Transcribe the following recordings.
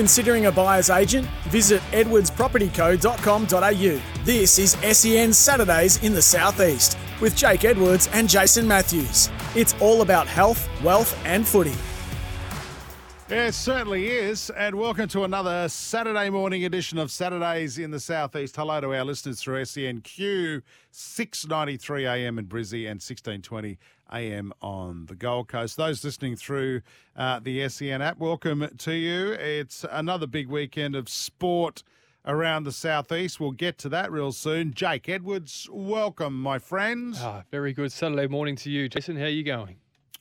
Considering a buyer's agent? Visit edwardspropertyco.com.au. This is SEN Saturdays in the Southeast with Jake Edwards and Jason Matthews. It's all about health, wealth, and footy. It certainly is. And welcome to another Saturday morning edition of Saturdays in the Southeast. Hello to our listeners through SENQ, 693 AM in Brizzy and 1620 AM on the Gold Coast. Those listening through uh, the SEN app, welcome to you. It's another big weekend of sport around the Southeast. We'll get to that real soon. Jake Edwards, welcome, my friends. Ah, very good Saturday morning to you, Jason. How are you going?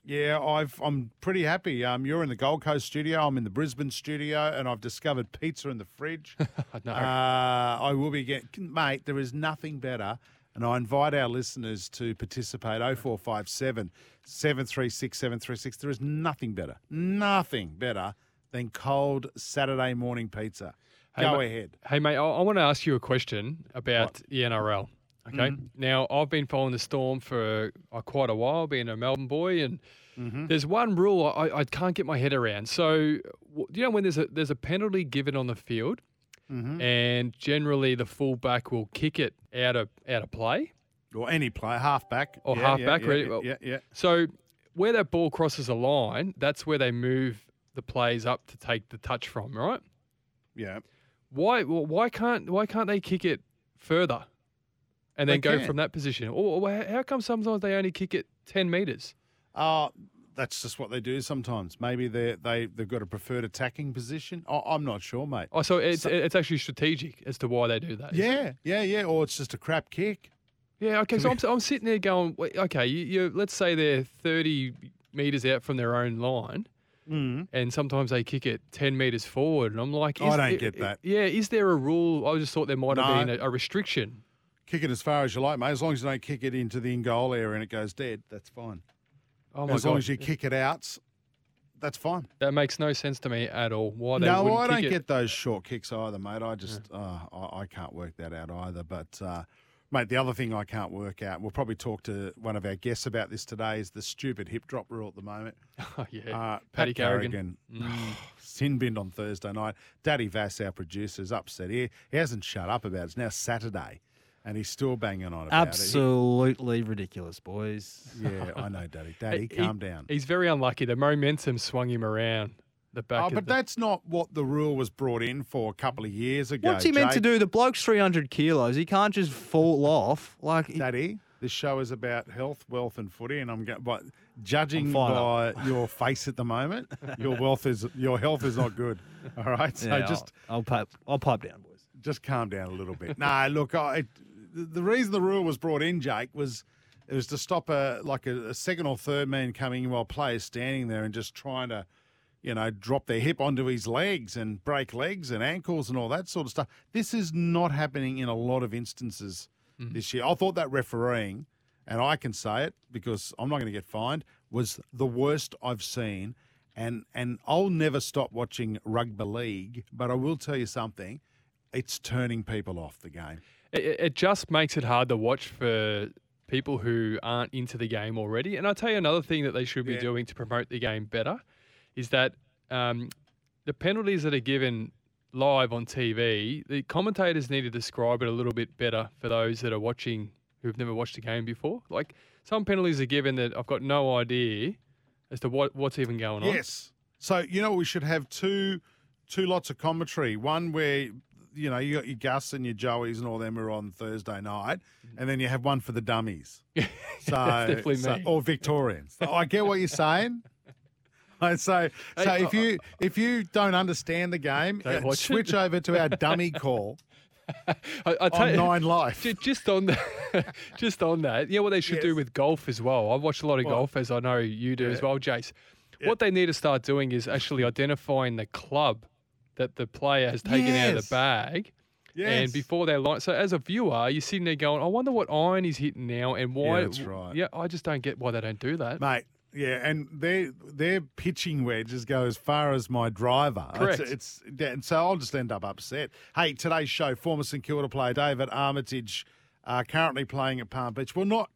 Yeah, I've, I'm pretty happy. Um, you're in the Gold Coast studio. I'm in the Brisbane studio, and I've discovered pizza in the fridge. no. Uh, I will be getting, mate. There is nothing better, and I invite our listeners to participate. 0457 736 736. There is nothing better, nothing better than cold Saturday morning pizza. Hey, Go ma- ahead. Hey, mate, I, I want to ask you a question about the NRL. Okay. Mm-hmm. Now, I've been following the Storm for uh, quite a while, being a Melbourne boy, and Mm-hmm. there's one rule I, I can't get my head around. So, you know, when there's a there's a penalty given on the field, Mm-hmm. and generally the fullback will kick it out of out of play. Or any play, halfback. Or yeah, halfback, Yeah, really, yeah, well- yeah, yeah. So, where that ball crosses a line, that's where they move the plays up to take the touch from, right? yeah. Why well, why can't why can't they kick it further and They then go can. from that position? Or, or how come sometimes they only kick it ten meters? Uh, that's just what they do sometimes. Maybe they they they've got a preferred attacking position. I, I'm not sure, mate. Oh, so it's So- it's actually strategic as to why they do that. Yeah, yeah, yeah. Or it's just a crap kick. yeah. Okay, so I'm, I'm sitting there going, okay, you, you let's say they're thirty meters out from their own line. Mm. And sometimes they kick it ten meters forward, and I'm like, I don't there- get that. Yeah, is there a rule? I just thought there might have been a, a restriction. Kick it as far as you like, mate. As long as you don't kick it into the in goal area and it goes dead, that's fine. Oh my as god, long as you kick it out, that's fine. that makes no sense to me at all. Why they no, I don't get those short kicks either, mate. I just, uh, I, I can't work that out either. But, uh, mate, the other thing I can't work out, we'll probably talk to one of our guests about this today, is the stupid hip drop rule at the moment. Oh, yeah, Uh, Paddy Carrigan. Carrigan, sin binned on Thursday night. Daddy Vass, our producer, is upset. He, he hasn't shut up about it. It's now Saturday, and he's still banging on about it. Absolutely ridiculous, boys. yeah, I know, Daddy. Daddy, He- calm down. He's very unlucky. The momentum swung him around the back. Oh, of but the, that's not what the rule was brought in for a couple of years ago. What's he meant to do? The bloke's 300 kilos. He can't just fall off. Like, he- Daddy, this show is about health, wealth, and footy, and I'm going. But judging by your face at the moment, your wealth is your health is not good. All right, so yeah, just I'll, I'll, pipe, I'll pipe down, boys. just calm down a little bit. nah, look, I, the reason the rule was brought in, Jake, was it was to stop a like a, a second or third man coming in while players standing there and just trying to, you know, drop their hip onto his legs and break legs and ankles and all that sort of stuff. This is not happening in a lot of instances mm-hmm. this year. I thought that refereeing, and I can say it because I'm not going to get fined, was the worst I've seen. And and I'll never stop watching rugby league, but I will tell you something it's turning people off the game. It, it- just makes it hard to watch for people who aren't into the game already. And I'll tell you another thing that they should be Yeah. doing to promote the game better is that um, the penalties that are given live on TV, the commentators need to describe it a little bit better for those that are watching who've never watched the game before. Like some penalties are given that I've got no idea as to what, what's even going on. Yes. So you know we should have two two lots of commentary. One where you know you got your Gus and your Joeys and all them are on Thursday night, and then you have one for the dummies. So, definitely so- me. or Victorians. So I get what you're saying. So, so if you if you don't understand the game, Don't uh, watch switch over to our dummy call I, I tell on you- Nine Life. Ju- Just on that, just on that, know what they should do Yes. with golf as well. I watch a lot of golf, as I know you do as well, Jace. Yeah. What they need to start doing is actually identifying the club that the player has taken out of the bag. Yes. And before they line, so as a viewer, you're sitting there going, "I wonder what iron he's hitting now, and why." Yeah, that's right. Yeah, I just don't get why they don't do that. Mate, yeah, and their their pitching wedges go as far as my driver. Correct. It's, it's and so I'll just end up upset. Hey, today's show, former St Kilda player David Armitage, uh, currently playing at Palm Beach. Well, not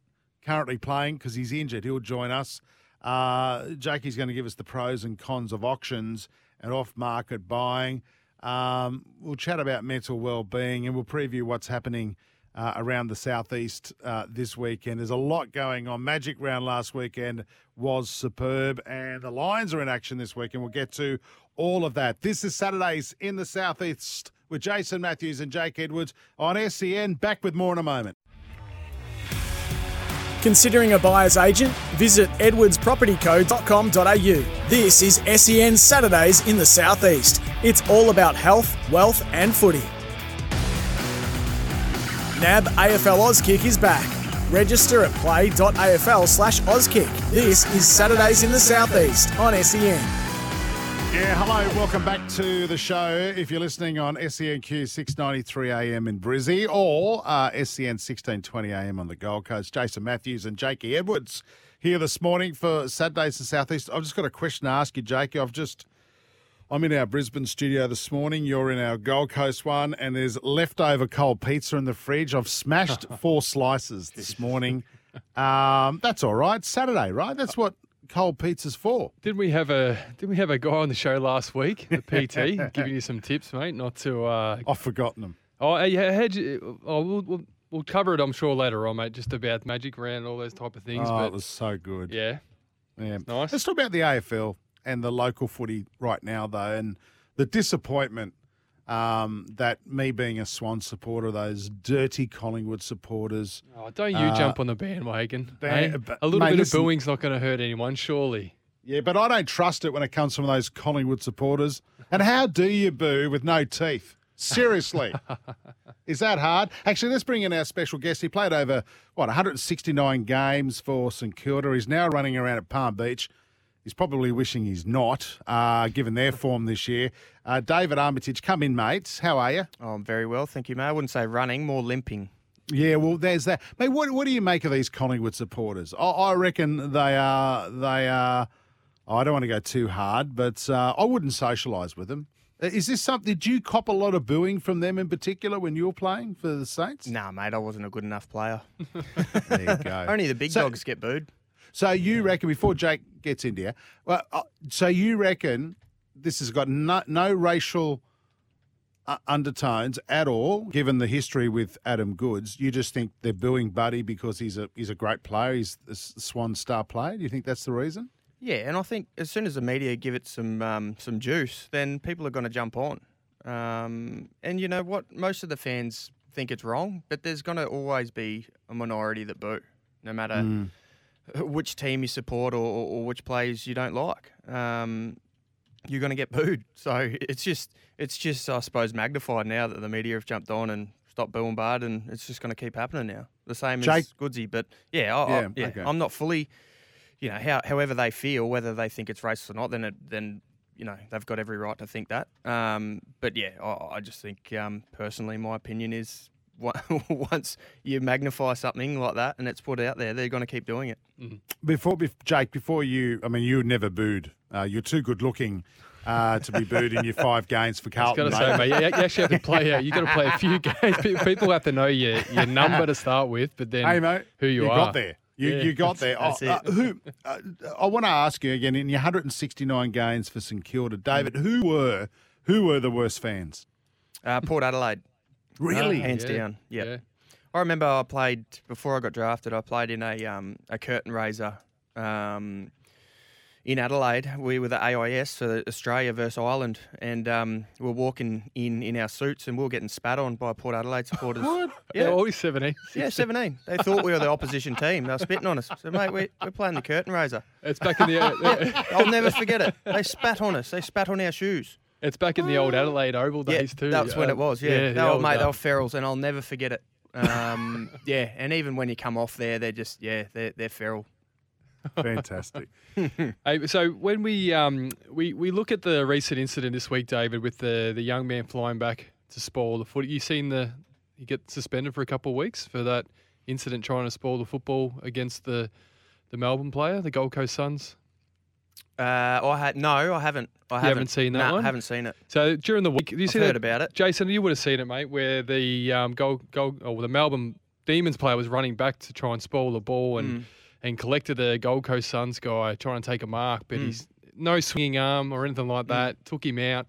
currently playing because he's injured. He'll join us. Uh, Jakey's going to give us the pros and cons of auctions and off-market buying. Um, we'll chat about mental well-being and we'll preview what's happening uh, around the southeast uh, this weekend. There's a lot going on. Magic round last weekend was superb, and the Lions are in action this weekend. And we'll get to all of that. This is Saturdays in the southeast with Jason Matthews and Jake Edwards on SEN. Back with more in a moment. Considering a buyer's agent? Visit edwardspropertyco.com.au. This is SEN Saturdays in the Southeast. It's all about health, wealth, and footy. NAB AFL Auskick is back. Register at play.afl slash Auskick. This is Saturdays in the Southeast on SEN. Yeah, hello, welcome back to the show. If you're listening on SENQ 693 AM in Brizzy or uh, SEN 1620 AM on the Gold Coast, Jason Matthews and Jakey Edwards here this morning for Saturdays in Southeast. I've just got a question to ask you, Jakey. I've just, I'm in our Brisbane studio this morning. You're in our Gold Coast one, and there's leftover cold pizza in the fridge. I've smashed four slices this morning. Um, that's all right. Saturday, right? That's what cold pizza's for. Did we have a did we have a guy on the show last week, the PT, giving you some tips, mate, not to uh, I've forgotten them. Oh, yeah, how'd you, oh, we'll, we'll, we'll cover it, I'm sure, later on, mate, just about Magic Round, all those type of things. Oh, but it was so good. yeah, Yeah. nice. Let's talk about the AFL and the local footy right now, though, and the disappointment um, that me being a Swan supporter, those dirty Collingwood supporters. Oh, don't you Uh, jump on the bandwagon. ban- eh? A little mate, bit listen- of booing's not going to hurt anyone, surely. Yeah, but I don't trust it when it comes from those Collingwood supporters. And how do you boo with no teeth? Seriously. Is that hard? Actually, let's bring in our special guest. He played over, what, 169 games for St Kilda. He's now running around at Palm Beach. He's probably wishing he's not, uh, given their form this year. Uh, David Armitage, come in, mates. How are you? Oh, I'm very well, thank you, mate. I wouldn't say running, more limping. Yeah, well, there's that. Mate, what, what do you make of these Collingwood supporters? I, I reckon they are, they are, I don't want to go too hard, but uh, I wouldn't socialise with them. Uh, Is this something, did you cop a lot of booing from them in particular when you were playing for the Saints? Nah, mate, I wasn't a good enough player. There you go. Only the big So- dogs get booed. So you reckon, before Jake gets in you, well, uh, so you reckon this has got no, no racial uh, undertones at all, given the history with Adam Goodes. You just think they're booing Buddy because he's a he's a great player. He's the Swan star player. Do you think that's the reason? Yeah, and I think as soon as the media give it some um, some juice, then people are going to jump on. Um, and you know what? Most of the fans think it's wrong, but there's going to always be a minority that boo, no matter Mm. Which team you support or, or, which players you don't like. Um, you're going to get booed. So it's just it's just I suppose magnified now that the media have jumped on and stopped booing Bard, and it's just going to keep happening now. The same Jake- as Goodsy, but yeah, I, Yeah, I, yeah, okay. I'm not fully. You know, how, however they feel, whether they think it's racist or not, then it, then you know they've got every right to think that. Um, but yeah, I, I just think um, personally, my opinion is once you magnify something like that and it's put out there, they're going to keep doing it. Before, bef- Jake, before you, I mean, you never booed. Uh, you're too good looking uh, to be booed in your five games for I was Carlton. going to say, mate. mate, you, you actually have to play. Uh, you got to play a few games. People have to know your your number to start with, but then Hey, mate, who you, are. You got there. You, Yeah. you got there. That's Oh, uh, who? Uh, I want to ask you again. In your 169 games for St Kilda, David, who were who were the worst fans? Uh, Port Adelaide, Really? hands Yeah, down. Yep. yeah. I remember I played before I got drafted. I played in a um, a curtain raiser um, in Adelaide. We were the AIS for Australia versus Ireland, and um, we we're walking in in our suits, and we are getting spat on by Port Adelaide supporters. Yeah, Yeah, always 17. yeah, seventeen. They thought we were the opposition team. They were spitting on us. So, mate, we're, we're playing the curtain raiser. It's back in the uh, I'll never forget it. They spat on us. They spat on our shoes. It's back in the old Adelaide Oval Yeah, days too. that was when Uh, it was. Yeah, the they were, old, mate, they uh, were ferals, and I'll never forget it. Um, yeah, and even when you come off there, they're just yeah, they're they're feral. Fantastic. Hey, so when we um we, we look at the recent incident this week, David, with the the young man flying back to spoil the foot. You seen the he get suspended for a couple of weeks for that incident trying to spoil the football against the the Melbourne player, the Gold Coast Suns. Uh, I had no, I haven't. I haven't haven't, seen that nah, one? haven't seen it. So during the week, did you I've see heard that? about it. Jason, you would have seen it, mate, where the um, gold, gold, or the Melbourne Demons player was running back to try and spoil the ball and Mm. and collected the Gold Coast Suns guy trying to take a mark, but Mm. he's no swinging arm or anything like that. Took him out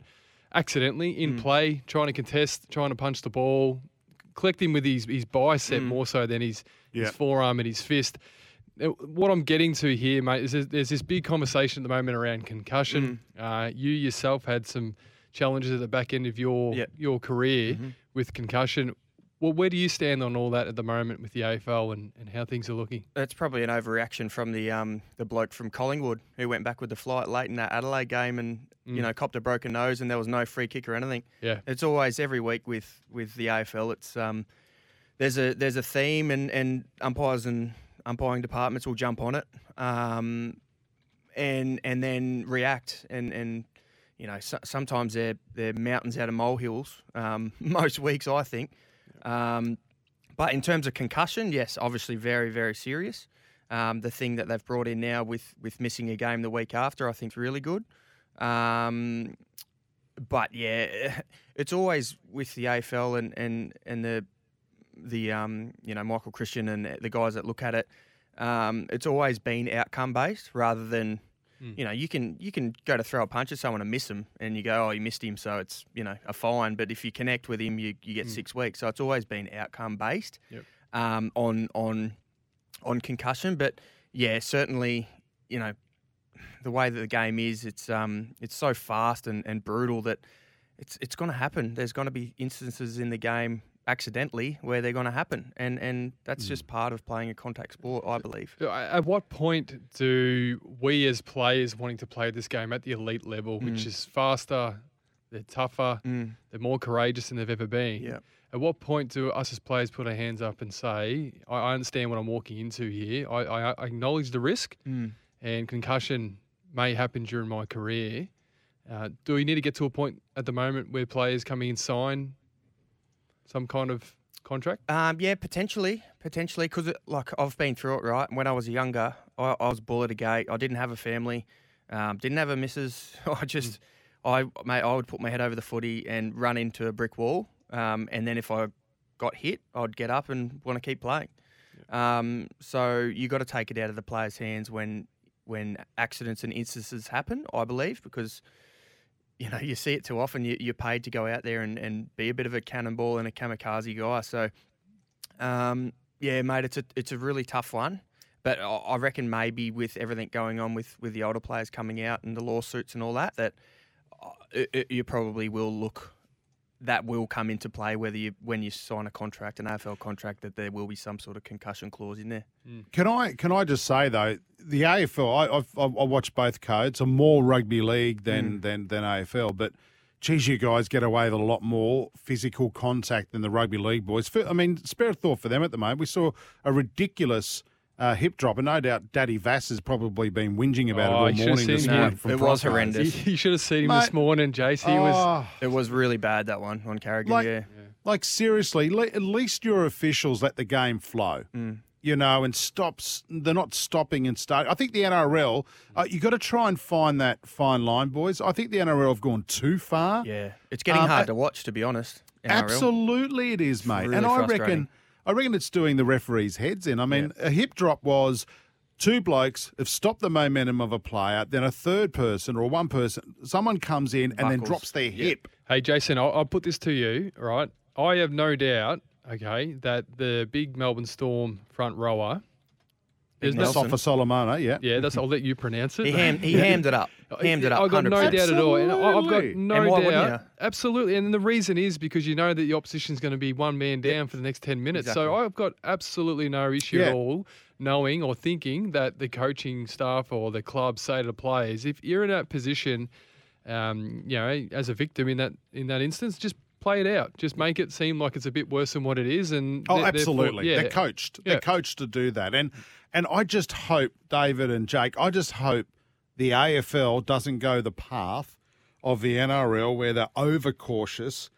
accidentally in play, trying to contest, trying to punch the ball, collecting with his his bicep more so than his Yeah. his forearm and his fist. What I'm getting to here, mate, is there's, there's this big conversation at the moment around concussion. Uh, you yourself had some challenges at the back end of your Yeah. your career with concussion. Well, where do you stand on all that at the moment with the AFL and, and how things are looking? That's probably an overreaction from the um, the bloke from Collingwood who went back with the flight late in that Adelaide game and you know copped a broken nose and there was no free kick or anything. Yeah. It's always every week with with the AFL. It's um, there's a there's a theme and and umpires and umpiring departments will jump on it, um, and and then react and and you know so, sometimes they're they're mountains out of molehills. Um, most weeks I think. Um, but in terms of concussion, yes, obviously very, very serious. Um, the thing that they've brought in now with with missing a game the week after, I think, is really good. Um, but yeah, it's always with the AFL and and and the the um, you know Michael Christian and the guys that look at it. Um, it's always been outcome based rather than you know you can you can go to throw a punch at someone and miss him and you go oh you missed him so it's you know a fine. But if you connect with him you, you get six weeks. So it's always been outcome based Yep. um, on on on concussion. But yeah certainly you know the way that the game is it's um it's so fast and, and brutal that it's it's going to happen. There's going to be instances in the game accidentally where they're going to happen and and that's hmm. just part of playing a contact sport I believe At what point do we, as players, wanting to play this game at the elite level, which hmm. is faster, they're tougher, hmm. they're more courageous than they've ever been? Yeah. At what point do us as players put our hands up and say, "I, I understand what I'm walking into here. I, I, I acknowledge the risk, and concussion may happen during my career." Uh, do we need to get to a point at the moment where players coming in sign some kind of contract? Um, yeah, potentially, potentially, because like I've been through it. Right, when I was younger, I, I was bullied a gate. I didn't have a family, um, didn't have a missus. I just, I mate, I would put my head over the footy and run into a brick wall. Um, and then if I got hit, I'd get up and want to keep playing. Um, so you got to take it out of the players' hands when when accidents and instances happen. I believe because you know, you see it too often. You, you're paid to go out there and, and be a bit of a cannonball and a kamikaze guy. So, um, yeah, mate, it's a it's a really tough one. But I I reckon maybe with everything going on with, with the older players coming out and the lawsuits and all that, that uh, it, it- you probably will look that will come into play whether you when you sign a contract, an AFL contract, that there will be some sort of concussion clause in there. Hmm. Can I can I just say though, the AFL, I, I've, I watch both codes. I'm more rugby league than hmm. than than AFL, but geez, you guys get away with a lot more physical contact than the rugby league boys. I mean, spare a thought for them at the moment. We saw a ridiculous. Uh, hip drop, and no doubt Daddy Vass has probably been whinging about Oh, it all morning this seen him. morning. From It was horrendous. You, you should have seen him Mate. this morning, Jace. He was. Oh, It was really bad that one on Carrigan. Like- yeah. Like seriously, le- at least your officials let the game flow. Mm. You know, and stops. They're not stopping and starting. I think the NRL. Uh, you got to try and find that fine line, boys. I think the NRL have gone too far. Yeah, it's getting Um, hard to watch, to be honest. NRL. Absolutely, it is, mate. really and I reckon, I reckon it's doing the referees' heads in. I mean, a hip drop was two blokes have stopped the momentum of a player, then a third person or one person, someone comes in and then drops their hip. Hey, Jason, I'll, I'll put this to you, right? I have no doubt, okay, that the big Melbourne Storm front rower. Big There's no, Nelson. Sofa Solomona, yeah. yeah, that's. I'll let you pronounce it. He, ham- he hammed it up. Hammed it up. I've got no 100%. doubt at all. And I- I've got Absolutely. no And why wouldn't doubt. you? Absolutely. And the reason is because you know that the opposition's going to be one man down for the next 10 minutes. So I've got absolutely no issue Yeah. at all knowing or thinking that the coaching staff or the club say to the players, if you're in that position, um, you know, as a victim in that in that instance, just play it out. Just make it seem like it's a bit worse than what it is. And Oh, absolutely. yeah. They're coached. Yeah. They're coached to do that. And and I just hope, David and Jake, I just hope the AFL doesn't go the path of the NRL where they're overcautious.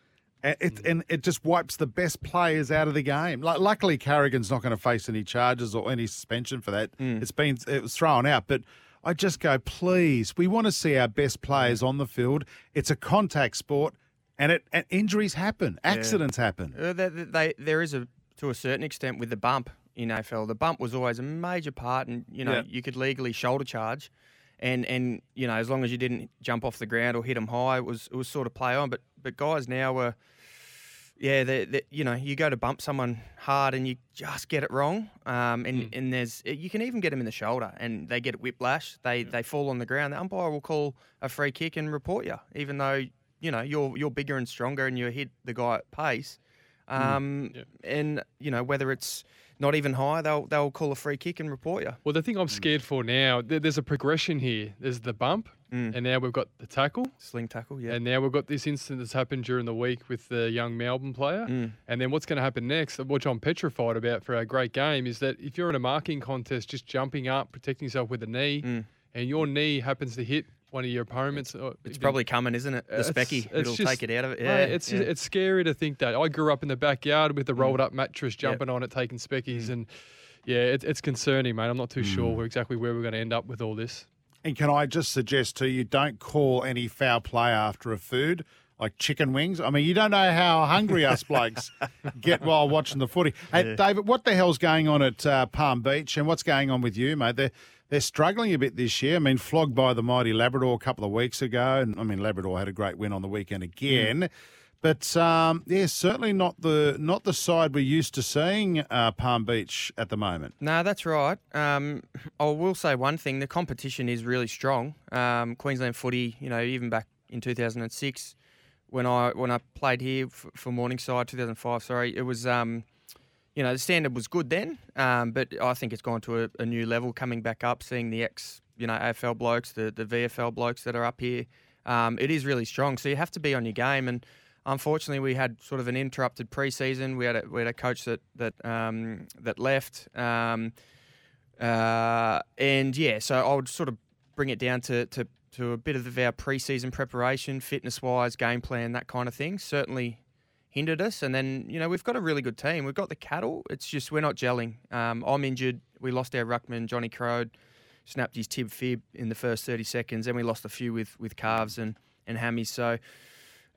And it, Mm. and it just wipes the best players out of the game. Like, luckily, Carrigan's not going to face any charges or any suspension for that. Mm. It's been it was thrown out, but I just go, please, we want to see our best players on the field. It's a contact sport, and it and injuries happen, accidents happen. Uh, they, they, there is a to a certain extent with the bump in AFL. The bump was always a major part, and you know Yeah. you could legally shoulder charge, and and you know as long as you didn't jump off the ground or hit them high, it was it was sort of play on. But but guys now were. Yeah, they, they, you know, you go to bump someone hard and you just get it wrong, um, and Mm. and there's you can even get them in the shoulder and they get whiplash. They they fall on the ground. The umpire will call a free kick and report you, even though you know you're you're bigger and stronger and you hit the guy at pace. Um, Yeah. and you know whether it's not even high, they'll they'll call a free kick and report you. Well, the thing I'm scared for now, there- there's a progression here. There's the bump, Mm. and now we've got the tackle, Sling tackle, yeah. and now we've got this incident that's happened during the week with the young Melbourne player. Mm. And then what's going to happen next, which I'm petrified about for our great game, is that if you're in a marking contest, just jumping up, protecting yourself with a knee, Mm. and your knee happens to hit one of your opponents, or It's even- oh, probably coming, isn't it? The It's- specky, it's it'll just- take it out of it. Mate, Yeah, it's yeah. it's scary to think that. I grew up in the backyard with the mm. rolled up mattress, jumping on it, taking speckies, mm. and yeah, it, it's concerning, mate. I'm not too sure where, exactly where we're going to end up with all this. And can I just suggest to you, don't call any foul play after a food like chicken wings. I mean, you don't know how hungry us blokes get while watching the footy. Hey, David, what the hell's going on at uh, Palm Beach, and what's going on with you, mate? They're they're struggling a bit this year. I mean, flogged by the mighty Labrador a couple of weeks ago, and I mean, Labrador had a great win on the weekend again. But um, yeah, certainly not the not the side we're used to seeing uh, Palm Beach at the moment. No, that's right. Um, I will say one thing: the competition is really strong. Um, Queensland footy, you know, even back in 2006, when I when I played here for, for Morningside, 2005. Sorry, it was. Um, you know, the standard was good then, um, but I think it's gone to a, a new level, coming back up, seeing the ex, you know, AFL blokes, the, the VFL blokes that are up here. Um, it is really strong, so you have to be on your game. And unfortunately, we had sort of an interrupted preseason. We had a, we had a coach that that um, that left, um, uh, and yeah, so I would sort of bring it down to to, to a bit of our preseason preparation, fitness wise, game plan, that kind of thing. Certainly hindered us. And then, you know, we've got a really good team. We've got the cattle. It's just we're not gelling. Um, I'm injured. We lost our ruckman, Johnny Crode, snapped his tib fib in the first 30 seconds. Then we lost a few with with calves and, and hammies. So,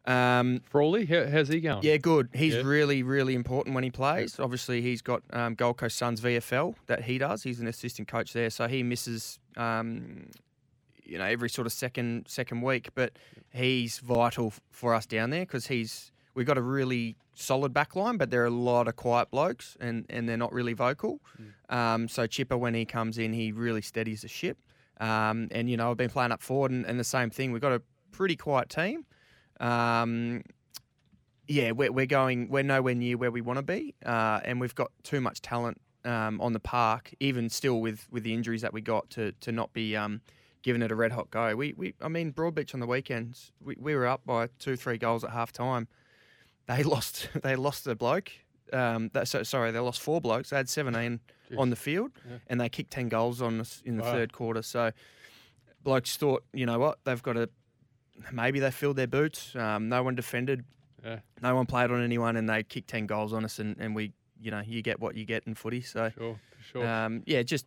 um, Frawley, how, how's he going? yeah, good. He's Yeah. really, really important when he plays. Obviously, he's got um, Gold Coast Suns VFL that he does. He's an assistant coach there, so he misses, um, you know, every sort of second second week. But he's vital for us down there because he's we've got a really solid back line, but there are a lot of quiet blokes and, and they're not really vocal. Um, so Chipper, when he comes in, he really steadies the ship. Um, and you know, I've been playing up forward, and, and the same thing. We've got a pretty quiet team. Um, yeah, we're, we're going, we're nowhere near where we want to be, uh, and we've got too much talent um, on the park, even still with, with the injuries that we got to to not be um, giving it a red hot go. We, we I mean, Broadbeach on the weekends, we, we were up by two, three goals at half time. They lost, they lost a bloke. Um, that, so, sorry, they lost four blokes. They had 17 on the field, Yeah. and they kicked 10 goals on us in the Wow. third quarter. So blokes thought, you know what, they've got to, maybe they filled their boots. Um, no one defended Yeah. no one played on anyone, and they kicked ten goals on us, and, and we, you know, you get what you get in footy. So, Sure, sure. um, yeah, just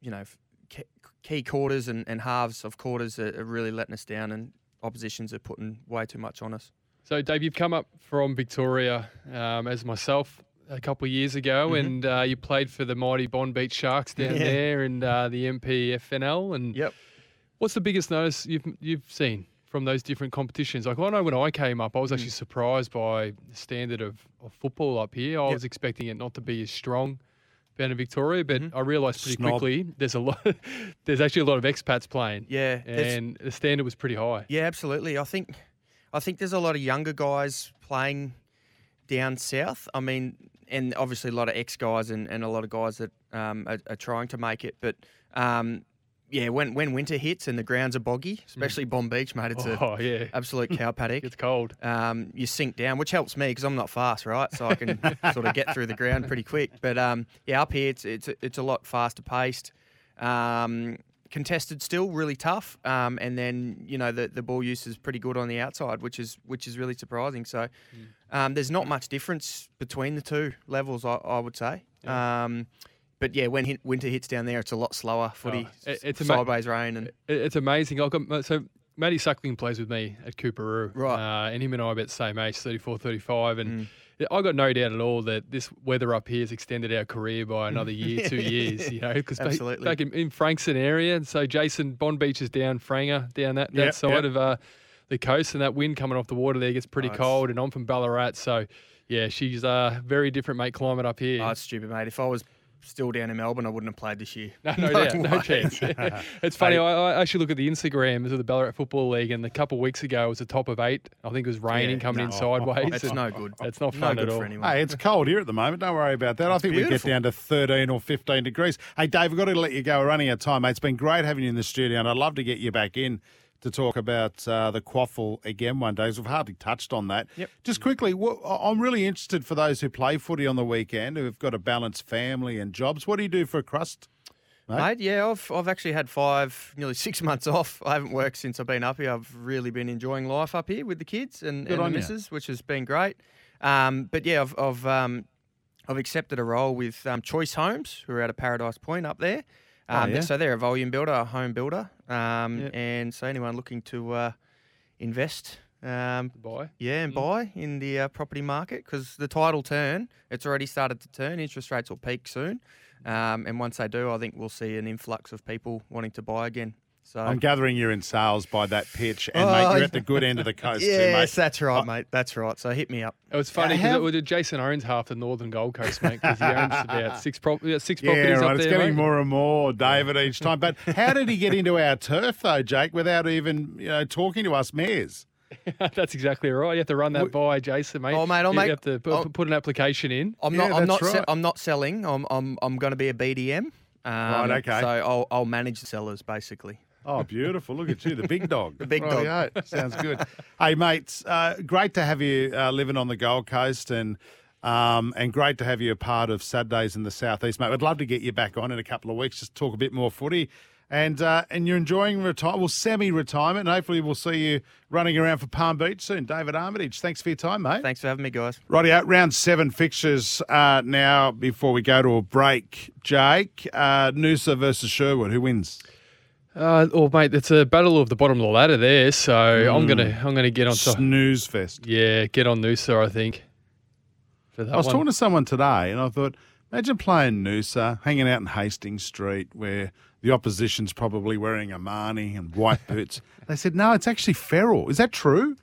you know, key, key quarters and, and halves of quarters are, are really letting us down, and oppositions are putting way too much on us. So, Dave, you've come up from Victoria um, as myself a couple of years ago, Mhm. and uh, you played for the mighty Bonbeach Sharks down Yeah. there and uh, the MPNFL. And Yep. what's the biggest notice you've you've seen from those different competitions? Like, I know when I came up, I was actually surprised by the standard of, of football up here. I Yep. was expecting it not to be as strong down in Victoria, but I realised pretty Snob. quickly there's a lot. there's actually a lot of expats playing, Yeah, and the standard was pretty high. yeah, absolutely. I think, I think there's a lot of younger guys playing down south. I mean, and obviously a lot of ex guys and, and a lot of guys that um, are, are trying to make it, but. Um, yeah, when, when winter hits and the grounds are boggy, especially Bonbeach, mate, it's a oh yeah, absolute cow paddock. it's cold. um, you sink down, which helps me because I'm not fast, right? So I can sort of get through the ground pretty quick. But um, yeah, up here it's it's it's a lot faster paced. Um, contested still really tough, um, and then you know the the ball use is pretty good on the outside, which is which is really surprising. So um, there's not much difference between the two levels, I, I would say. Um, but yeah, when hit, winter hits down there, it's a lot slower footy, Oh, it- it's ama- sideways rain, and It- It's amazing. I've got so Matty Suckling plays with me at Coorparoo, Right. Uh, and him and I are about the same age, 34, 35, and Mm. Yeah, I got no doubt at all that this weather up here has extended our career by another year, two years. You know, because back, Absolutely. back in, in Frankston area, and so Jason Bonbeach is down Franger, down that, that Yep, side yep. of uh, the coast, and that wind coming off the water there gets pretty Oh, it's- cold. And I'm from Ballarat, so yeah, she's uh, very different, mate. Climate up here. Oh, it's stupid, mate. If I was still down in Melbourne, I wouldn't have played this year. No, no, doubt, no chance. it's funny. I, I actually look at the Instagrams of the Ballarat Football League, and a couple of weeks ago it was the top of eight. I think it was raining Yeah, coming in no. sideways. It's no good. It's not no fun good at all. for anyone. Hey, it's cold here at the moment. Don't worry about that. I think we get down to 13 or 15 degrees. Hey, Dave, we've got to let you go. We're running out of time, mate. It's been great having you in the studio, and I'd love to get you back in to talk about uh, the quaffle again one day. 'cause We've hardly touched on that. Yep. Just quickly, what, I'm really interested for those who play footy on the weekend, who've got a balanced family and jobs. What do you do for a crust? mate? Mate, yeah, I've, I've actually had five, nearly six months off. I haven't worked since I've been up here. I've really been enjoying life up here with the kids and, Good and the which has been great. Um, but yeah, I've I've, um, I've accepted a role with um, Choice Homes, who are out of Paradise Point up there. Oh, Um, yeah? So they're a volume builder, a home builder, um, Yep. and so anyone looking to uh, invest. Um, Bye. yeah, and Mm. buy in the uh, property market because the tidal turn, it's already started to turn. Interest rates will peak soon. Um, and once they do, I think we'll see an influx of people wanting to buy again. So, I'm gathering you're in sales by that pitch, and Oh, mate, you're at the good end of the coast too, yes, mate. that's right, mate. That's right. So hit me up. It was funny how- because Jason owns half the northern Gold Coast, mate. Because he owns about six, prop- yeah, six Yeah, properties right. up It's there. getting mate. more and more, David, each time. But how did he get into our turf, though, Jake, without even you know talking to us mayors? That's exactly right. You have to run that by Jason, mate. Oh, mate, I'll you make- have to put, I'll- put an application in. I'm Yeah, not. I'm not. that's Se- right. I'm not selling. I'm. I'm. I'm going to be a BDM. Um, Right, okay. So I'll. I'll manage the sellers basically. Oh, beautiful! Look at you, the big dog. the big dog. Sounds good. hey, mates, uh, great to have you uh, living on the Gold Coast, and um, and great to have you a part of Saturdays in the Southeast, mate. I'd love to get you back on in a couple of weeks, just talk a bit more footy. And uh, and you're enjoying retire, well, semi-retirement, and hopefully we'll see you running around for Palm Beach soon. David Armitage, thanks for your time, mate. Thanks for having me, guys. Righty out, round seven fixtures uh, now before we go to a break. Jake, uh, Noosa versus Sherwood, who wins? Uh, oh, mate, it's a battle of the bottom of the ladder there. So I'm Mm. gonna, I'm gonna get on top. Snooze fest. Yeah, get on Noosa, I think. For that I was one. talking to someone today and I thought, imagine playing Noosa, hanging out in Hastings Street where the opposition's probably wearing Armani and white boots. they said, no, it's actually feral. Is that true?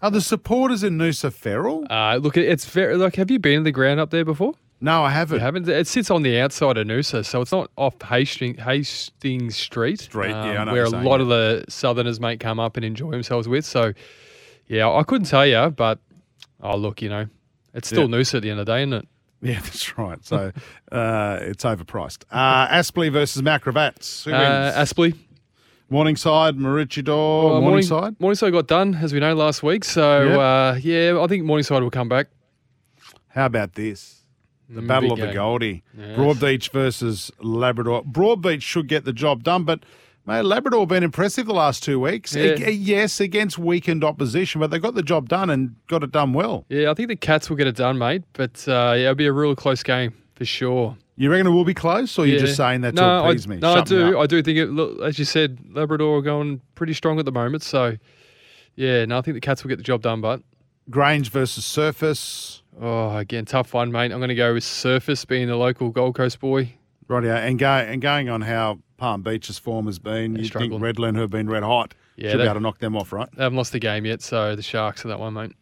Are the supporters in Noosa feral? Uh, look, it's very like. Have you been to the ground up there before? No, I haven't. haven't. It sits on the outside of Noosa, so it's not off Hastings, Hastings Street. um, yeah, I know where a lot yeah. of the Southerners might come up and enjoy themselves with. So, yeah, I couldn't tell you, but oh, look, you know, it's still Noosa at the end of the day, isn't it? Yeah, that's right. So uh, it's overpriced. Uh, Aspley versus Macrovats. Who Uh. Aspley. Morningside, Maroochydore, Uh, Morning- Morningside. Morningside got done, as we know, last week. So, Yep. uh, yeah, I think Morningside will come back. How about this? The Mm, Battle of the. Goldie. Yes. Broadbeach versus Labrador. Broadbeach should get the job done, but mate, Labrador have been impressive the last two weeks. Yeah. Yes, against weakened opposition, but they got the job done and got it done well. Yeah, I think the Cats will get it done, mate. But uh, yeah, it'll be a real close game for sure. You reckon it will be close, or you're just saying that to no, I, me? No, I do. up. I do think it. Look, as you said, Labrador are going pretty strong at the moment. So, yeah, no, I think the Cats will get the job done. But Grange versus Surfers. Oh, again, tough one, mate. I'm going to go with Surfers being the local Gold Coast boy. Rightio. And, go, and going on how Palm Beach's form has been, They're you think struggling. Redland, who have been red hot, Yeah, should be able to knock them off, right? They haven't lost the game yet, so the Sharks are that one, mate.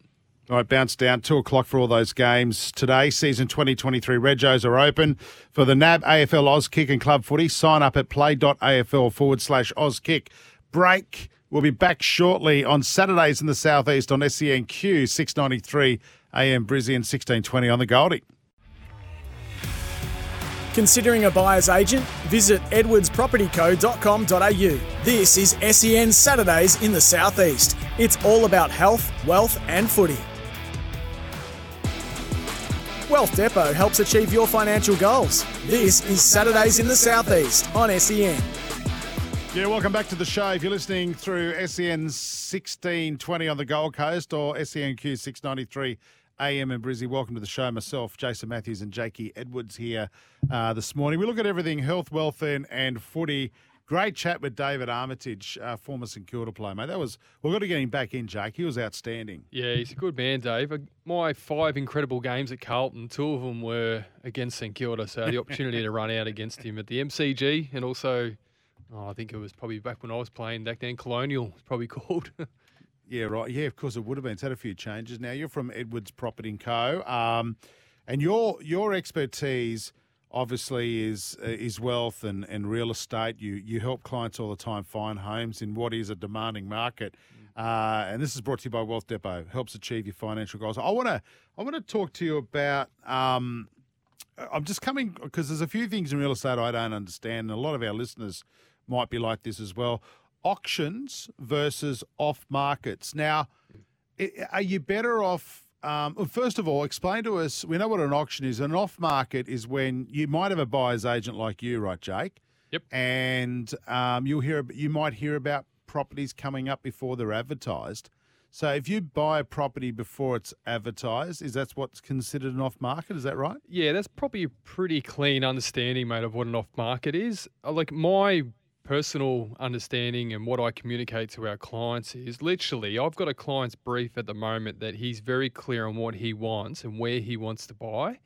All right, bounce down. Two o'clock for all those games today. Season 2023 Regos are open for the NAB AFL Auskick and Club Footy. Sign up at play.afl forward slash Auskick. Break. We'll be back shortly on Saturdays in the Southeast on SENQ 693 AM Brisbane 1620 on the Goldie. Considering a buyer's agent? Visit edwardspropertyco.com.au. This is SEN Saturdays in the Southeast. It's all about health, wealth, and footy. Wealth Depot helps achieve your financial goals. This is Saturdays in the Southeast on SEN. Yeah, welcome back to the show. If you're listening through SEN 1620 on the Gold Coast or SENQ 693 AM in Brizzy, welcome to the show. Myself, Jason Matthews, and Jakey Edwards here uh, this morning. We look at everything health, wealth, and, and footy. Great chat with David Armitage, uh, former St Kilda player, mate. That was we've got to get him back in, Jake. He was outstanding. Yeah, he's a good man, Dave. Uh, My five incredible games at Carlton, two of them were against St Kilda, so the opportunity to run out against him at the MCG and also, oh, I think it was probably back when I was playing back then, Colonial, it's probably called. Yeah, right. Yeah, of course it would have been. It's had a few changes. Now you're from Edwards Property and Co. Um, and your your expertise obviously is uh, is wealth and, and real estate. You you help clients all the time find homes in what is a demanding market. Uh, and this is brought to you by Wealth Depot. Helps achieve your financial goals. I want to I want to talk to you about. Um, I'm just coming because there's a few things in real estate I don't understand, and a lot of our listeners might be like this as well. Auctions versus off markets. Now, are you better off? Um, well, first of all, explain to us. We know what an auction is. An off market is when you might have a buyer's agent like you, right, Jake? Yep. And um, you'll hear. You might hear about properties coming up before they're advertised. So if you buy a property before it's advertised, is that what's considered an off market? Is that right? Yeah, that's probably a pretty clean understanding, mate, of what an off market is. Uh, Like my personal understanding and what I communicate to our clients is literally I've got a client's brief at the moment that he's very clear on what he wants and where he wants to buy.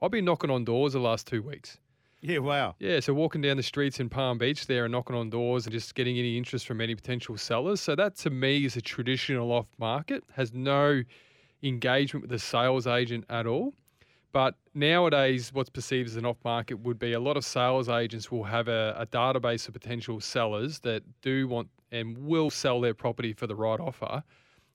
I've been knocking on doors the last two weeks. Yeah. Wow. Yeah, so walking down the streets in Palm Beach there and knocking on doors and just getting any interest from any potential sellers. So that to me is a traditional off market, has no engagement with the sales agent at all. But nowadays, what's perceived as an off market would be a lot of sales agents will have a, a database of potential sellers that do want and will sell their property for the right offer.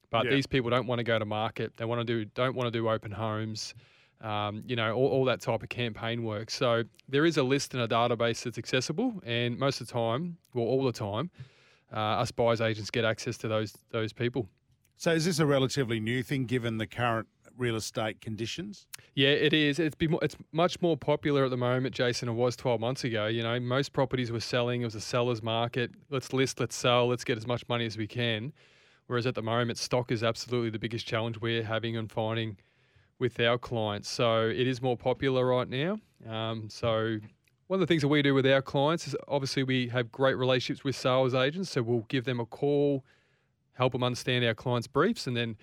But Yeah. these people don't want to go to market. They want to do don't want to do open homes um, you know, all, all that type of campaign work. So there is a list and a database that's accessible, and most of the time, well, all the time, uh, us buyers agents get access to those those people. So is this a relatively new thing given the current real estate conditions? Yeah, it is. It's been, it's much more popular at the moment, Jason. It was 12 months ago. You know, most properties were selling. It was a seller's market. Let's list, let's sell, let's get as much money as we can. Whereas at the moment, stock is absolutely the biggest challenge we're having and finding with our clients. So it is more popular right now. Um, so one of the things that we do with our clients is obviously we have great relationships with sales agents. So we'll give them a call, help them understand our clients' briefs, and then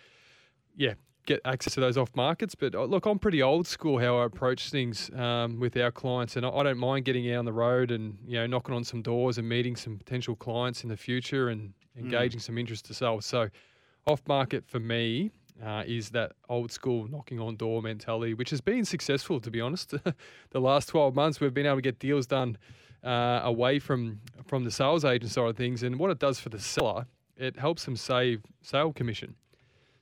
yeah, get access to those off markets. But uh, look, I'm pretty old school how I approach things um, with our clients, and I, don't mind getting out on the road and you know knocking on some doors and meeting some potential clients in the future and engaging some interest to sell. So, off market for me. Uh, is that old school knocking on door mentality, which has been successful, to be honest. the last 12 months, we've been able to get deals done uh, away from from the sales agent side of things. And what it does for the seller, it helps them save sale commission.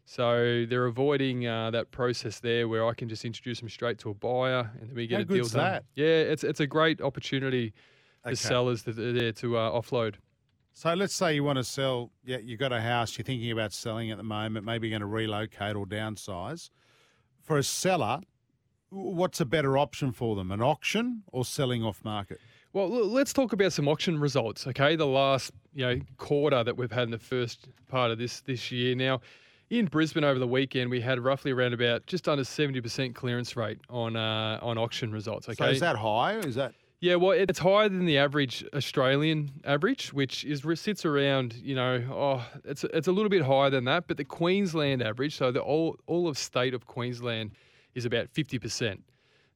So they're avoiding uh, that process there where I can just introduce them straight to a buyer and then we get How a deal done. that? Yeah, it's it's a great opportunity for sellers that are there to uh, offload. So let's say you want to sell, yeah, you've got a house, you're thinking about selling at the moment, maybe you're going to relocate or downsize. For a seller, what's a better option for them, an auction or selling off market? Well, let's talk about some auction results. Okay, the last you know quarter that we've had in the first part of this this year. Now, in Brisbane over the weekend, we had roughly around about just under seventy percent clearance rate on uh, on auction results. Okay, So is that high? Is that Yeah, well, it's higher than the average Australian average, which is sits around, you know, oh, it's it's a little bit higher than that. But the Queensland average, so the all all of state of Queensland, is about fifty percent.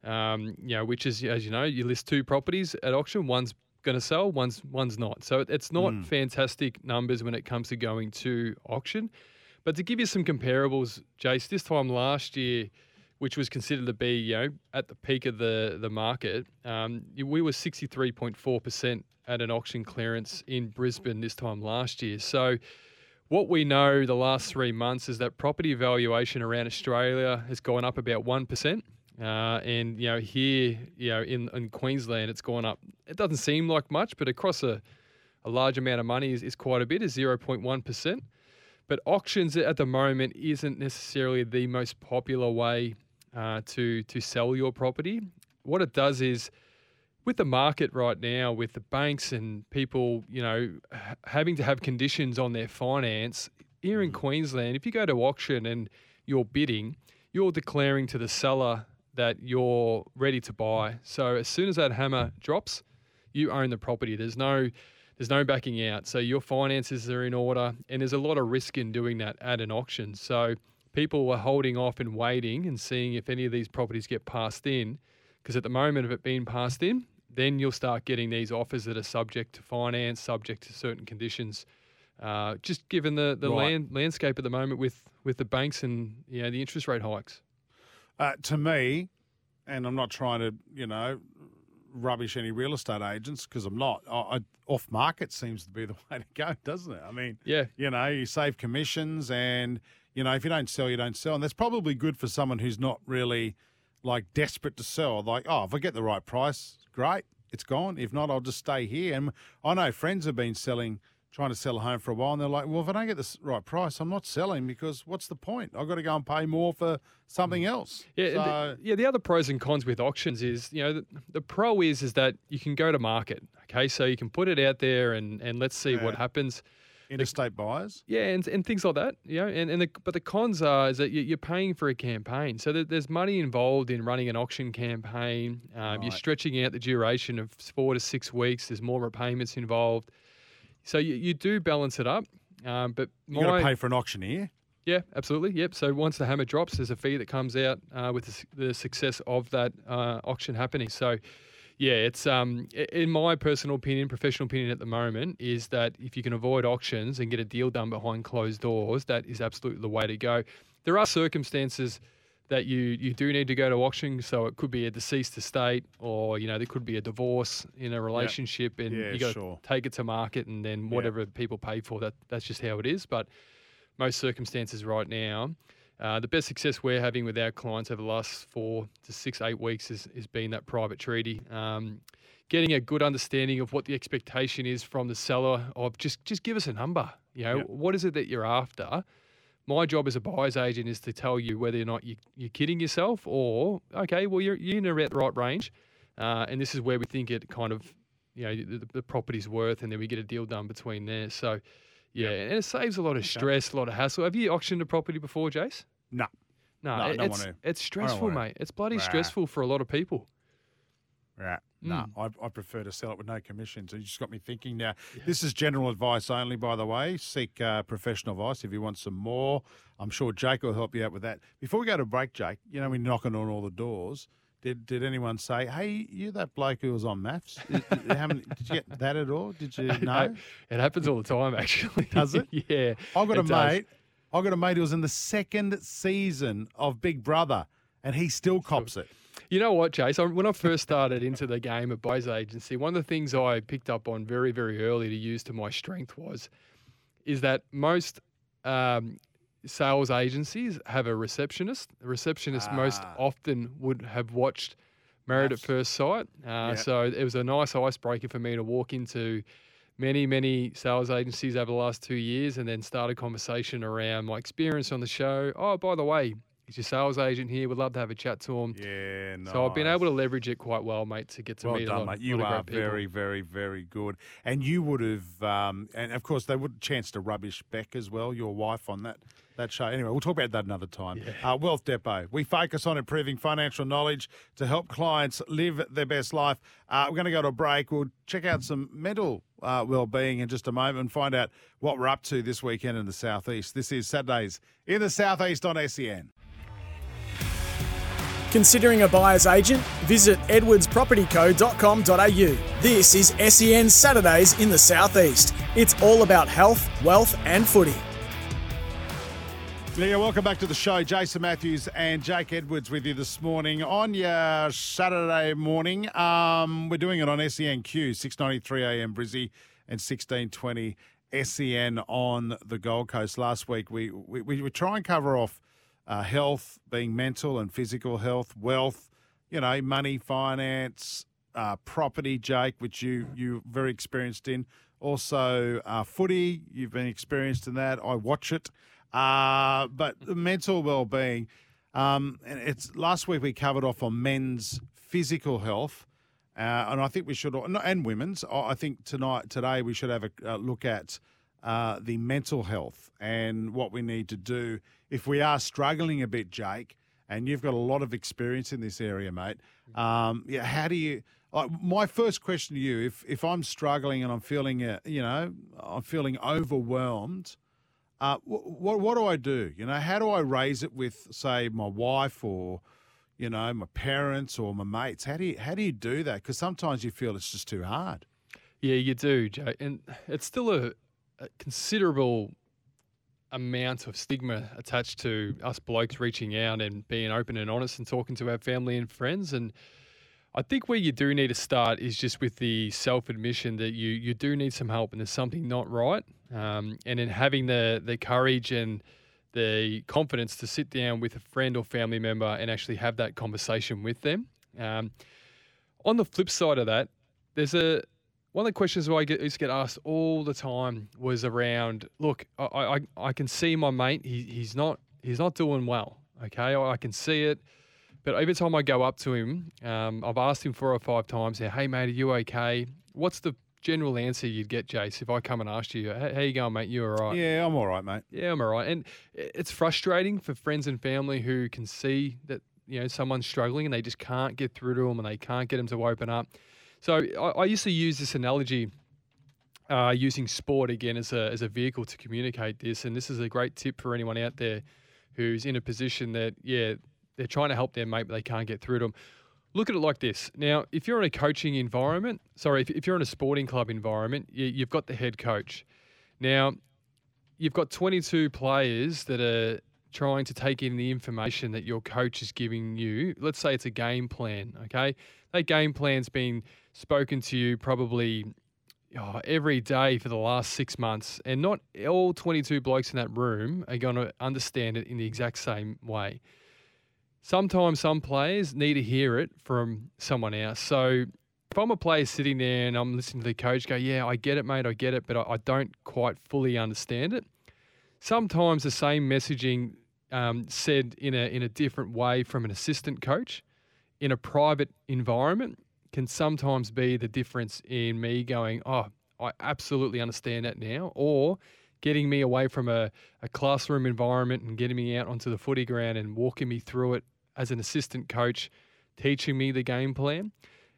Um, you know, which is as you know, you list two properties at auction, one's going to sell, one's one's not. So it- it's not fantastic numbers when it comes to going to auction. But to give you some comparables, Jace, this time last year, which was considered to be, you know, at the peak of the the market, um, we were sixty three point four percent at an auction clearance in Brisbane this time last year. So. What we know the last three months is that property valuation around Australia has gone up about one percent, uh, and you know here, you know in, in Queensland, it's gone up. It doesn't seem like much, but across a, a large amount of money is, is quite a bit, is zero point one percent. But auctions at the moment isn't necessarily the most popular way uh, to to sell your property. What it does is, with the market right now, with the banks and people, you know, having to have conditions on their finance here in Queensland, if you go to auction and you're bidding, you're declaring to the seller that you're ready to buy. So as soon as that hammer drops, you own the property. There's no There's no backing out. So your finances are in order, and there's a lot of risk in doing that at an auction. So people are holding off and waiting and seeing if any of these properties get passed in. Because at the moment of it being passed in, then you'll start getting these offers that are subject to finance, subject to certain conditions. Uh, just given the, the Right. land, landscape at the moment with, with the banks and you know the interest rate hikes. Uh, to me, and I'm not trying to, you know, rubbish any real estate agents because I'm not. I, I, off market seems to be the way to go, doesn't it? I mean, Yeah, you know, you save commissions, and you know, if you don't sell, you don't sell, and that's probably good for someone who's not really like desperate to sell. Like, oh, if I get the right price, great, it's gone. If not, I'll just stay here. And I know friends have been selling. Trying to sell a home for a while, and they're like, "Well, if I don't get the right price, I'm not selling because what's the point? I've got to go and pay more for something else." Yeah, So- the, yeah. The other pros and cons with auctions is, you know, the, the pro is is that you can go to market. Okay, so you can put it out there and and let's see what Yeah. happens. interstate buyers. Yeah, and, and things like that. You know, and, and the, but the cons are is that you- you're paying for a campaign, so there- there's money involved in running an auction campaign. Um, You're stretching out the duration of four to six weeks. There's more repayments involved, so you, you do balance it up. Um, but You got to pay for an auctioneer. yeah, absolutely. Yep. So once the hammer drops, there's a fee that comes out uh, with the, the success of that uh, auction happening. So, yeah, it's um, in my personal opinion, professional opinion at the moment, is that if you can avoid auctions and get a deal done behind closed doors, that is absolutely the way to go. There are circumstances that you you do need to go to auction. So it could be a deceased estate, or you know there could be a divorce in a relationship, and Yeah, you got to sure. take it to market, and then Yeah. whatever people pay for that that's just how it is. But most circumstances right now. Uh, the best success we're having with our clients over the last four to six, eight weeks is, is being that private treaty. Um, getting a good understanding of what the expectation is from the seller of just just give us a number. You know, Yeah. what is it that you're after? My job as a buyer's agent is to tell you whether or not you, you're kidding yourself or, okay, well, you're, you're in the right range. Uh, and this is where we think it kind of, you know, the, the property's worth, and then we get a deal done between there. So, yeah, and it saves a lot of stress, a lot of hassle. Have you auctioned a property before, Jace? No. No, No, I it- don't it's, it's stressful, wanna. mate. It's bloody Nah. stressful for a lot of people. Right. No, Mm. I, I prefer to sell it with no commission. So you just got me thinking now. This is general advice only, by the way. Seek uh, professional advice if you want some more. I'm sure Jake will help you out with that. Before we go to break, Jake, you know, we're knocking on all the doors. Did did anyone say, hey, you that bloke who was on MAFS? Did, did, how many- did you get that at all? Did you know? It happens all the time, actually. Does it? yeah. I've got a does. mate. I've got a mate who was in the second season of Big Brother, and he still cops it. You know what, Jace? When I first started into the game at buyer's agency, one of the things I picked up on very, very early to use to my strength was, is that most um, sales agencies have a receptionist. The receptionist most Ah. often would have watched Married at First Sight. Uh, So it was a nice icebreaker for me to walk into many, many sales agencies over the last two years and then start a conversation around my experience on the show. Oh, by the way, he's your sales agent here. We'd love to have a chat to him. Yeah, no. So I've been able to leverage it quite well, mate, to get to well meet a lot, mate. lot You of are very, very, very good. And you would have, um, and of course, they would chance to rubbish Beck as well, your wife, on that that show. Anyway, we'll talk about that another time. Uh, Wealth Depot. We focus on improving financial knowledge to help clients live their best life. Uh, we're going to go to a break. We'll check out some mental uh, well-being in just a moment and find out what we're up to this weekend in the southeast. This is Saturdays in the southeast on SEN. Considering a buyer's agent? Visit edwardspropertyco.com.au. This is SEN Saturdays in the Southeast. It's all about health, wealth, and footy. Yeah, welcome back to the show. Jason Matthews and Jake Edwards with you this morning on your Saturday morning. Um, we're doing it on SENQ, 693 AM Brizzy and 1620 SEN on the Gold Coast. Last week, we, we, we trying to cover off uh, health, being mental and physical health, wealth, you know, money, finance, uh, property, Jake, which you, you're very experienced in. Also, uh, footy, you've been experienced in that. I watch it. Uh, but the mental well-being, um, and it's last week we covered off on men's physical health, uh, and I think we should, and women's. I think tonight, today, we should have a, a look at uh, the mental health and what we need to do if we are struggling a bit, Jake. and you've got a lot of experience in this area, mate. Um, yeah, how do you? My first question to you: if if I'm struggling and I'm feeling, uh, you know, I'm feeling overwhelmed, uh, what what do I do? You know, how do I raise it with, say, my wife or, you know, my parents or my mates? How do you how do you do that? Because sometimes you feel it's just too hard. Yeah, you do, Joe. And it's still a, a considerable amount of stigma attached to us blokes reaching out and being open and honest and talking to our family and friends. And I think where you do need to start is just with the self admission that you you do need some help and there's something not right. Um, and then having the the courage and the confidence to sit down with a friend or family member and actually have that conversation with them. Um, on the flip side of that, there's a one of the questions I get, used to get asked all the time was around, look, I, I, I can see my mate, he, he's not he's not doing well. Okay, I, I can see it. But every time I go up to him, um, I've asked him four or five times, hey, mate, are you okay? What's the general answer you'd get, Jace, if I come and asked you, how you going, mate? You all right? Yeah, I'm all right, mate. Yeah, I'm all right. And it's frustrating for friends and family who can see that, you know, someone's struggling and they just can't get through to them and they can't get them to open up. So I, I used to use this analogy uh, using sport again as a, as a vehicle to communicate this. And this is a great tip for anyone out there who's in a position that, yeah, they're trying to help their mate, but they can't get through to them. Look at it like this. Now, if you're in a coaching environment, sorry, if, if you're in a sporting club environment, you, you've got the head coach. Now, you've got 22 players that are trying to take in the information that your coach is giving you. Let's say it's a game plan, okay? That game plan's been spoken to you probably oh, every day for the last six months, and not all 22 blokes in that room are going to understand it in the exact same way. Sometimes some players need to hear it from someone else. So if I'm a player sitting there and I'm listening to the coach go, Yeah, I get it, mate, I get it, but I, I don't quite fully understand it. Sometimes the same messaging um, said in a in a different way from an assistant coach in a private environment can sometimes be the difference in me going, oh, I absolutely understand that now, or getting me away from a, a classroom environment and getting me out onto the footy ground and walking me through it as an assistant coach, teaching me the game plan.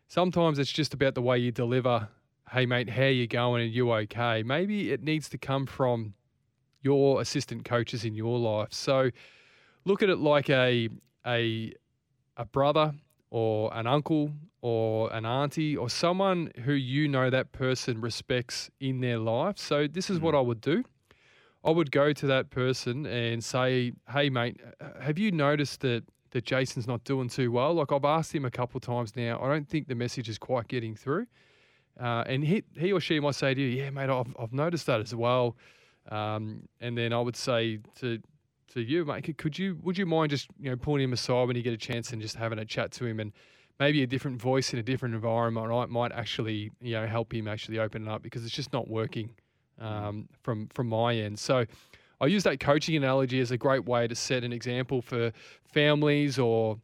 Sometimes it's just about the way you deliver. Hey, mate, how you going? Are you okay? Maybe it needs to come from your assistant coaches in your life. So look at it like a a a brother or an uncle or an auntie or someone who you know that person respects in their life. So this is what I would do. I would go to that person and say, "Hey, mate, have you noticed that that Jason's not doing too well? Like I've asked him a couple of times now. I don't think the message is quite getting through." Uh, and he he or she might say to you, "Yeah, mate, I've I've noticed that as well." Um, and then I would say to to you, mate, could you would you mind just you know pulling him aside when you get a chance and just having a chat to him and maybe a different voice in a different environment might, might actually you know help him actually open it up because it's just not working um, from from my end. So I use that coaching analogy as a great way to set an example for families or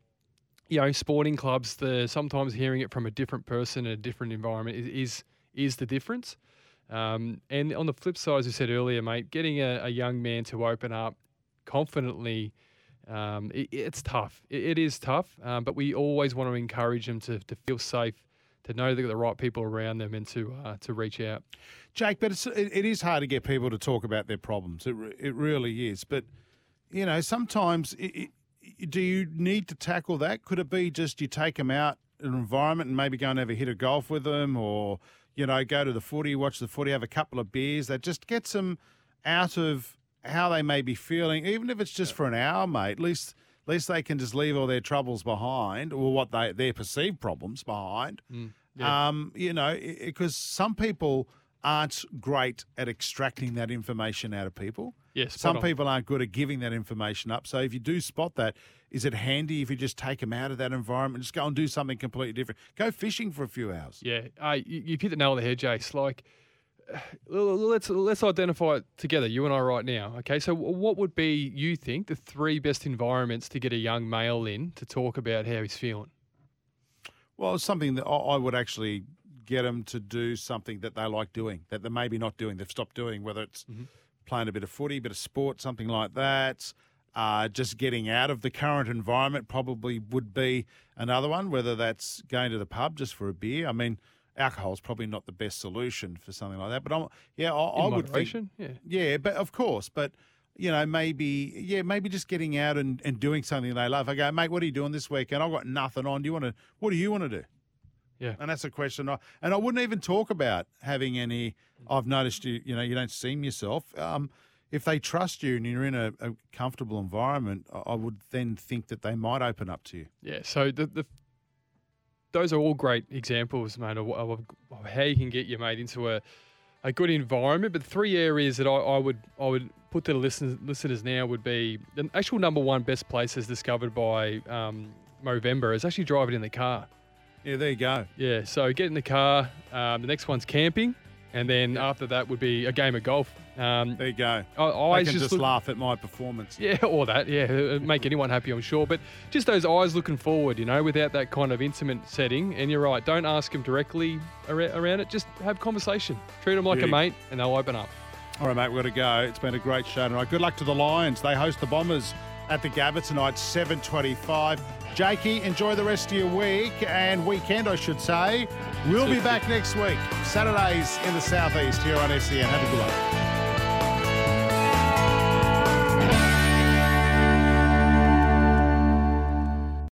you know sporting clubs. The sometimes hearing it from a different person in a different environment is is, is the difference. Um, and on the flip side, as you said earlier, mate, getting a, a young man to open up confidently. Um, it, it's tough. It, it is tough, um, but we always want to encourage them to, to feel safe, to know they've got the right people around them, and to uh, to reach out. Jake, but it's, it, it is hard to get people to talk about their problems. It, it really is. But, you know, sometimes do you need to tackle that? Could it be just you take them out an environment and maybe go and have a hit of golf with them or, you know, go to the footy, watch the footy, have a couple of beers. That just gets them out of how they may be feeling, even if it's just for an hour, mate. At least, at least they can just leave all their troubles behind, or what they their perceived problems behind. Mm, yeah. Um, you know, because some people aren't great at extracting that information out of people. Yes, some on. people aren't good at giving that information up. So if you do spot that, is it handy if you just take them out of that environment, just go and do something completely different? Go fishing for a few hours. Yeah, uh, you, you hit the nail on the head, Jace. Like let's let's identify it together, you and I, right now. Okay, so what would be you think the three best environments to get a young male in to talk about how he's feeling? Well, it's something that I would actually get them to do something that they like doing that they're maybe not doing. They've stopped doing, whether it's mm-hmm. playing a bit of footy, a bit of sport, something like that. Uh, just getting out of the current environment probably would be another one, whether that's going to the pub just for a beer. I mean, alcohol's probably not the best solution for something like that. But I'm, yeah, I, I would think, yeah. yeah, but of course, but you know, maybe yeah, maybe just getting out and, and doing something they love. I go, mate, what are you doing this weekend? I've got nothing on. Do you want to? What do you want to do? Yeah. and that's a question. I, and I wouldn't even talk about having any. I've noticed you. You know, you don't seem yourself. Um, if they trust you and you're in a, a comfortable environment, I I would then think that they might open up to you. Yeah, so the, the those are all great examples, mate, of, of, of how you can get your mate into a, a good environment. But three areas that I, I would I would put to the listeners, listeners now would be the actual number one best places discovered by um, Movember is actually driving in the car. Yeah, there you go. Yeah, so get in the car. Um, the next one's camping, and then after that would be a game of golf. Um, There you go. I, can just just look, laugh at my performance. yeah, or that, yeah, make anyone happy, I'm sure. But just those eyes looking forward, you know, without that kind of intimate setting. And you're right, don't ask them directly around it. Just have conversation. Treat them like a mate, and they'll open up. All right, mate, we've got to go. It's been a great show tonight. Good luck to the Lions. They host the Bombers at the Gabba tonight, 7.25. Jakey, enjoy the rest of your week and weekend, I should say. We'll be back next week, Saturdays in the Southeast here on SEN. Have a good one.